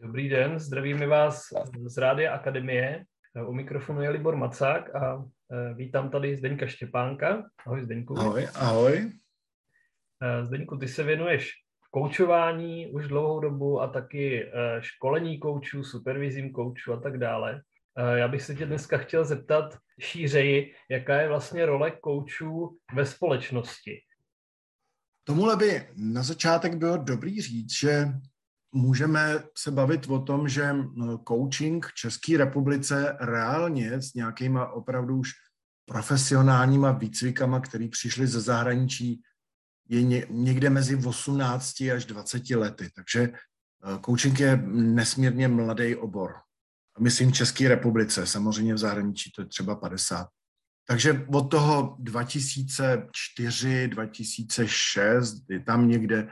Dobrý den, zdravíme vás z Rádia Akademie. U mikrofonu je Libor Macák a e, vítám tady Zdeňka Štěpánka. Ahoj Zdeňku. Ahoj, ahoj. E, Zdeňku, ty se věnuješ koučování už dlouhou dobu a taky e, školení koučů, supervizím koučů a tak dále. Já bych se tě dneska chtěl zeptat šířeji, jaká je vlastně role koučů ve společnosti. Tomuhle by na začátek bylo dobrý říct, že můžeme se bavit o tom, že coaching v České republice reálně s nějakýma opravdu už profesionálníma výcvikama, který přišli ze zahraničí, je někde mezi 18 až 20 lety. Takže eh, coaching je nesmírně mladý obor. Myslím v České republice, samozřejmě v zahraničí to je třeba 50. Takže od toho 2004, 2006, je tam někde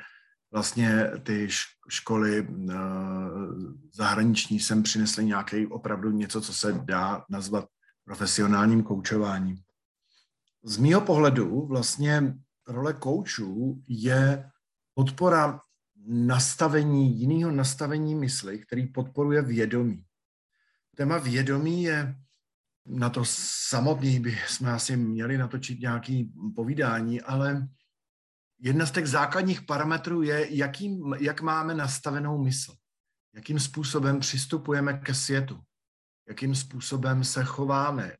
vlastně ty školy eh, zahraniční sem přinesly nějaký opravdu něco, co se dá nazvat profesionálním koučováním. Z mýho pohledu vlastně role koučů je podpora nastavení, jiného nastavení mysli, který podporuje vědomí. Téma vědomí je na to samotný by jsme asi měli natočit nějaký povídání, ale jedna z těch základních parametrů je, jakým, jak máme nastavenou mysl, jakým způsobem přistupujeme ke světu, jakým způsobem se chováme.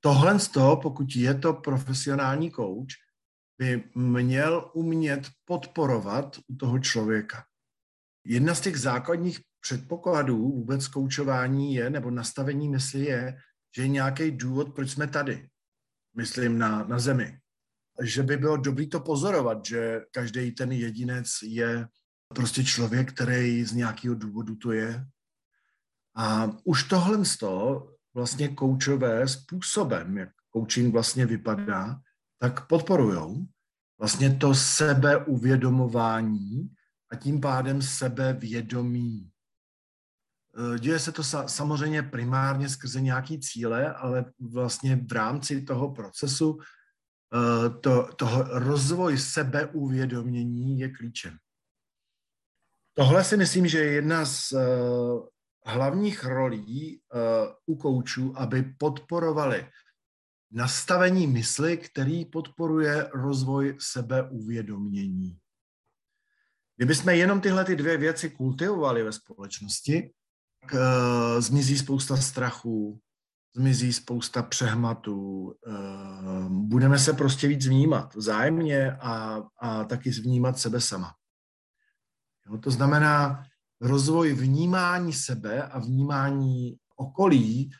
Tohle z toho, pokud je to profesionální kouč, by měl umět podporovat u toho člověka. Jedna z těch základních předpokladů vůbec koučování je, nebo nastavení mysli je, že je nějaký důvod, proč jsme tady. Myslím na, na zemi že by bylo dobré to pozorovat, že každý ten jedinec je prostě člověk, který z nějakého důvodu to je. A už tohle z toho vlastně koučové způsobem, jak coaching vlastně vypadá, tak podporujou vlastně to sebeuvědomování a tím pádem sebevědomí. E, děje se to samozřejmě primárně skrze nějaký cíle, ale vlastně v rámci toho procesu to, toho rozvoj sebeuvědomění je klíčem. Tohle si myslím, že je jedna z uh, hlavních rolí uh, u koučů, aby podporovali nastavení mysli, který podporuje rozvoj sebeuvědomění. Kdybychom jenom tyhle ty dvě věci kultivovali ve společnosti, tak uh, zmizí spousta strachů, zmizí spousta přehmatů, eh, budeme se prostě víc vnímat vzájemně a, a taky vnímat sebe sama. Jo, to znamená rozvoj vnímání sebe a vnímání okolí,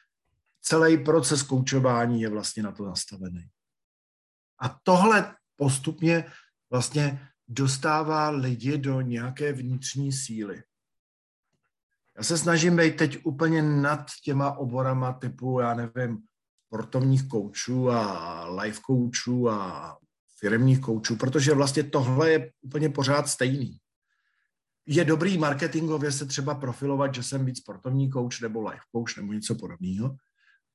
celý proces koučování je vlastně na to nastavený. A tohle postupně vlastně dostává lidi do nějaké vnitřní síly. Já se snažím být teď úplně nad těma oborama typu, já nevím, sportovních koučů a life koučů a firmních koučů, protože vlastně tohle je úplně pořád stejný. Je dobrý marketingově se třeba profilovat, že jsem víc sportovní kouč nebo life coach nebo něco podobného,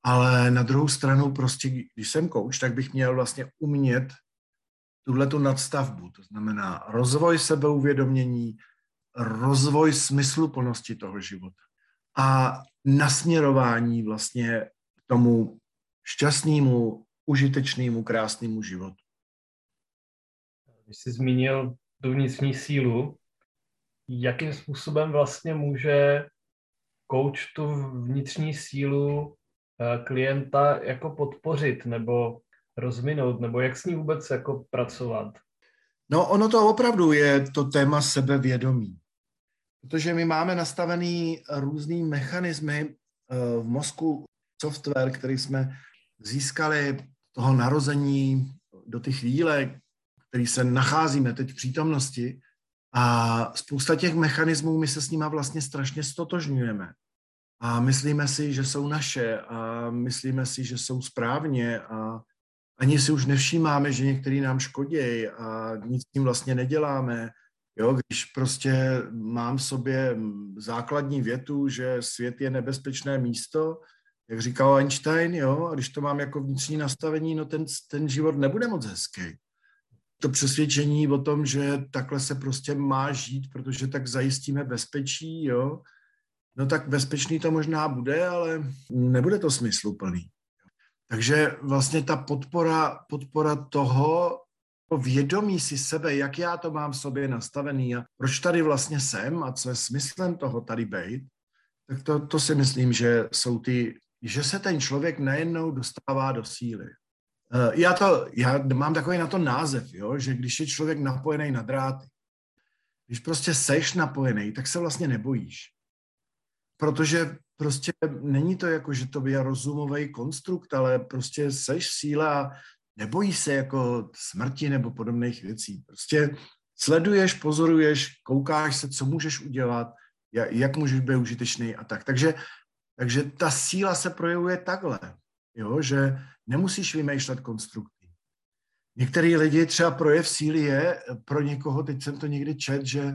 ale na druhou stranu prostě, když jsem kouč, tak bych měl vlastně umět tuhle tu nadstavbu, to znamená rozvoj sebeuvědomění, rozvoj smysluplnosti toho života a nasměrování vlastně tomu šťastnému, užitečnému, krásnému životu. Když jsi zmínil tu vnitřní sílu, jakým způsobem vlastně může coach tu vnitřní sílu eh, klienta jako podpořit nebo rozvinout, nebo jak s ní vůbec jako pracovat? No ono to opravdu je to téma sebevědomí. Protože my máme nastavený různý mechanismy eh, v mozku, software, který jsme získali toho narození do té chvíle, který se nacházíme teď v přítomnosti. A spousta těch mechanismů, my se s nima vlastně strašně stotožňujeme. A myslíme si, že jsou naše a myslíme si, že jsou správně a ani si už nevšímáme, že některý nám škodí a nic s tím vlastně neděláme Jo, když prostě mám v sobě základní větu, že svět je nebezpečné místo, jak říkal Einstein, jo, a když to mám jako vnitřní nastavení, no ten, ten život nebude moc hezký. To přesvědčení o tom, že takhle se prostě má žít, protože tak zajistíme bezpečí, jo, no tak bezpečný to možná bude, ale nebude to smysluplný. Takže vlastně ta podpora, podpora toho, vědomí si sebe, jak já to mám v sobě nastavený a proč tady vlastně jsem a co je smyslem toho tady být, tak to, to si myslím, že jsou ty, že se ten člověk najednou dostává do síly. Eh, já, to, já mám takový na to název, jo, že když je člověk napojený na dráty, když prostě seš napojený, tak se vlastně nebojíš. Protože prostě není to jako, že to je rozumový konstrukt, ale prostě seš síla a nebojíš se jako smrti nebo podobných věcí. Prostě sleduješ, pozoruješ, koukáš se, co můžeš udělat, jak, jak můžeš být užitečný a tak. Takže, takže ta síla se projevuje takhle, jo, že nemusíš vymýšlet konstrukty. Některý lidi třeba projev síly je pro někoho, teď jsem to někdy čet, že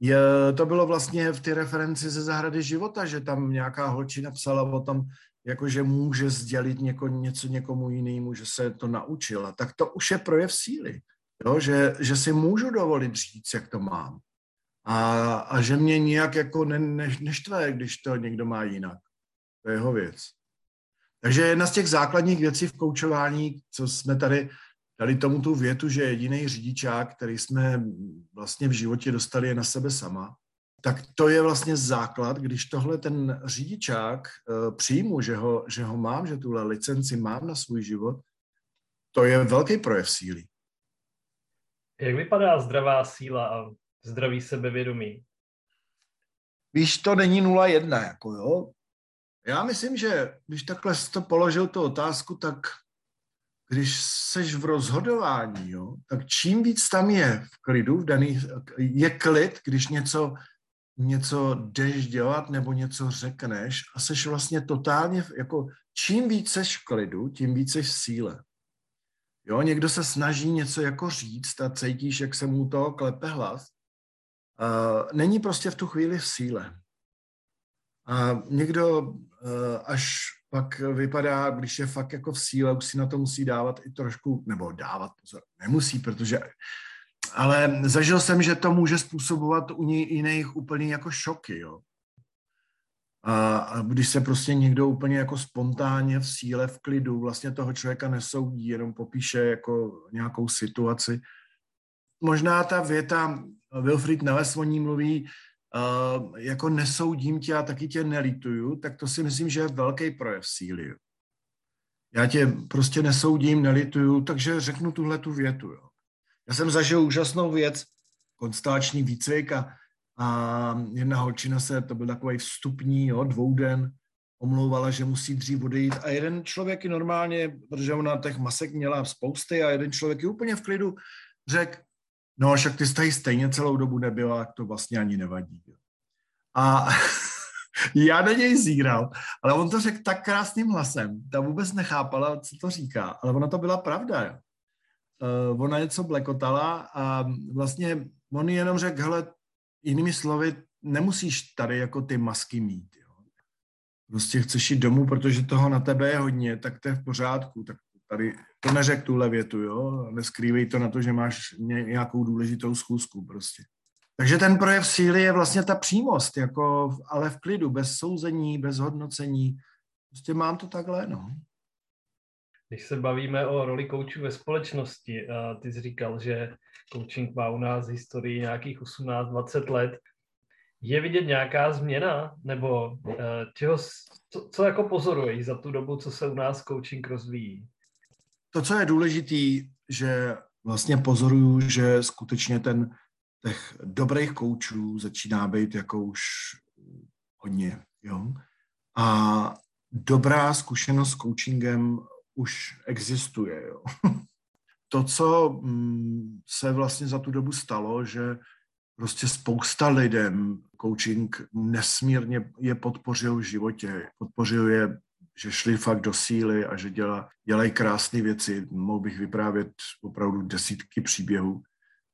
je, to bylo vlastně v té referenci ze zahrady života, že tam nějaká holčina psala o tom, jakože může sdělit něko, něco někomu jinému, že se to naučila, tak to už je projev síly. Jo? Že, že si můžu dovolit říct, jak to mám. A, a že mě nijak jako ne, ne, neštve, když to někdo má jinak. To je jeho věc. Takže jedna z těch základních věcí v koučování, co jsme tady dali tomu tu větu, že jediný řidičák, který jsme vlastně v životě dostali, je na sebe sama, tak to je vlastně základ, když tohle ten řidičák uh, přijmu, že ho, že ho mám, že tuhle licenci mám na svůj život, to je velký projev síly. Jak vypadá zdravá síla a zdravý sebevědomí? Víš, to není 0-1, jako jo. Já myslím, že když takhle jsi to položil tu otázku, tak když seš v rozhodování, jo, tak čím víc tam je v klidu, v daný, je klid, když něco, něco jdeš dělat nebo něco řekneš a seš vlastně totálně, jako čím víc seš v klidu, tím víc seš v síle. Jo, někdo se snaží něco jako říct a cítíš, jak se mu to klepe hlas. Uh, není prostě v tu chvíli v síle. A někdo uh, až pak vypadá, když je fakt jako v síle, už si na to musí dávat i trošku, nebo dávat pozor, nemusí, protože ale zažil jsem, že to může způsobovat u jiných úplně jako šoky, jo. A, když se prostě někdo úplně jako spontánně v síle, v klidu vlastně toho člověka nesoudí, jenom popíše jako nějakou situaci. Možná ta věta, Wilfried Neles o ní mluví, uh, jako nesoudím tě a taky tě nelituju, tak to si myslím, že je velký projev síly. Já tě prostě nesoudím, nelituju, takže řeknu tuhle tu větu. Jo. Já jsem zažil úžasnou věc, konstáční výcvik a, a jedna holčina se, to byl takový vstupní, jo, dvouden, omlouvala, že musí dřív odejít a jeden člověk i normálně, protože ona těch masek měla spousty a jeden člověk je úplně v klidu, řekl, no však ty jsi tady stejně celou dobu nebyla, to vlastně ani nevadí. A já na něj zíral, ale on to řekl tak krásným hlasem, ta vůbec nechápala, co to říká, ale ona to byla pravda. Uh, ona něco blekotala a vlastně on jenom řekl, hele, jinými slovy, nemusíš tady jako ty masky mít. Jo. Prostě chceš jít domů, protože toho na tebe je hodně, tak to je v pořádku. Tak tady to neřek tuhle větu, jo. Neskrývej to na to, že máš nějakou důležitou schůzku prostě. Takže ten projev síly je vlastně ta přímost, jako, ale v klidu, bez souzení, bez hodnocení. Prostě mám to takhle, no. Když se bavíme o roli koučů ve společnosti, ty jsi říkal, že coaching má u nás historii nějakých 18-20 let. Je vidět nějaká změna, nebo e, čeho, co, co jako pozoruješ za tu dobu, co se u nás coaching rozvíjí? To, co je důležitý, že vlastně pozoruju, že skutečně ten těch dobrých koučů začíná být jako už hodně. Jo? A dobrá zkušenost s coachingem už existuje. Jo. To, co mm, se vlastně za tu dobu stalo, že prostě spousta lidem coaching nesmírně je podpořil v životě. Podpořil je, že šli fakt do síly a že děla, dělají krásné věci. Mohl bych vyprávět opravdu desítky příběhů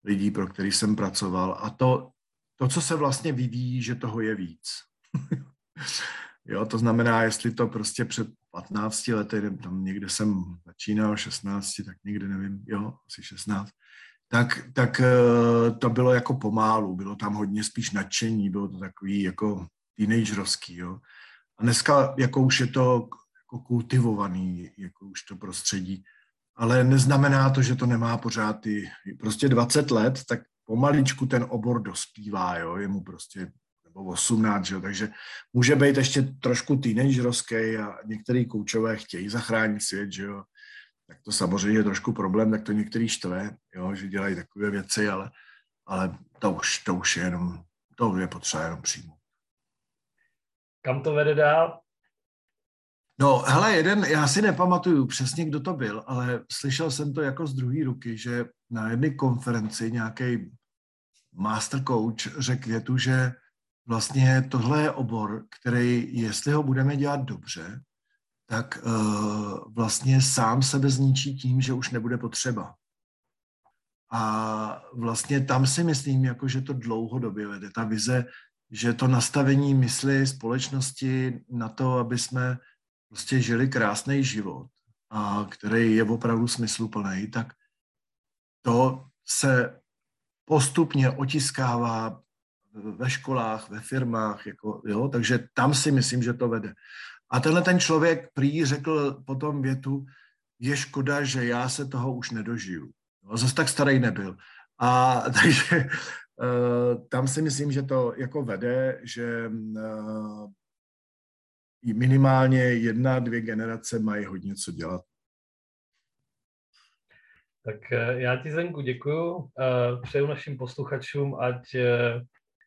lidí, pro který jsem pracoval. A to, to co se vlastně vyvíjí, že toho je víc. jo, to znamená, jestli to prostě před 15 lety, tam někde jsem začínal, 16, tak někde nevím, jo, asi 16, tak, tak eh, to bylo jako pomálu, bylo tam hodně spíš nadšení, bylo to takový jako teenagerovský, jo. A dneska, jako už je to jako kultivovaný, jako už to prostředí, ale neznamená to, že to nemá pořád ty, prostě 20 let, tak pomaličku ten obor dospívá, jo, je mu prostě nebo 18, jo, takže může být ještě trošku teenagerovský a některý koučové chtějí zachránit svět, že jo, tak to samozřejmě je trošku problém, tak to některý štve, jo, že dělají takové věci, ale, ale to, už, to už je jenom, to je potřeba jenom přijmout. Kam to vede dál? No, hele, jeden, já si nepamatuju přesně, kdo to byl, ale slyšel jsem to jako z druhé ruky, že na jedné konferenci nějaký master coach řekl větu, že vlastně tohle je obor, který, jestli ho budeme dělat dobře, tak uh, vlastně sám sebe zničí tím, že už nebude potřeba. A vlastně tam si myslím, jako, že to dlouhodobě vede. Ta vize, že to nastavení mysli společnosti na to, aby jsme prostě žili krásný život, a který je opravdu smysluplný, tak to se postupně otiskává ve školách, ve firmách, jako, jo, takže tam si myslím, že to vede. A tenhle ten člověk prý řekl potom větu, je škoda, že já se toho už nedožiju. No, zase tak starý nebyl. A takže tam si myslím, že to jako vede, že uh, minimálně jedna, dvě generace mají hodně co dělat. Tak eh, já ti, Zenku, děkuju. Přeju našim posluchačům, ať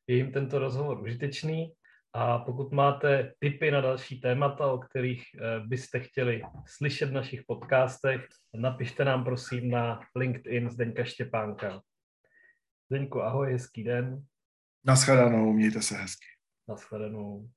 je jim tento rozhovor užitečný a pokud máte tipy na další témata, o kterých eh, byste chtěli slyšet v našich podcastech, napište nám prosím na LinkedIn Zdeňka Štěpánka. Zdeňku, ahoj, hezký den. Naschledanou, mějte se hezky. Naschledanou.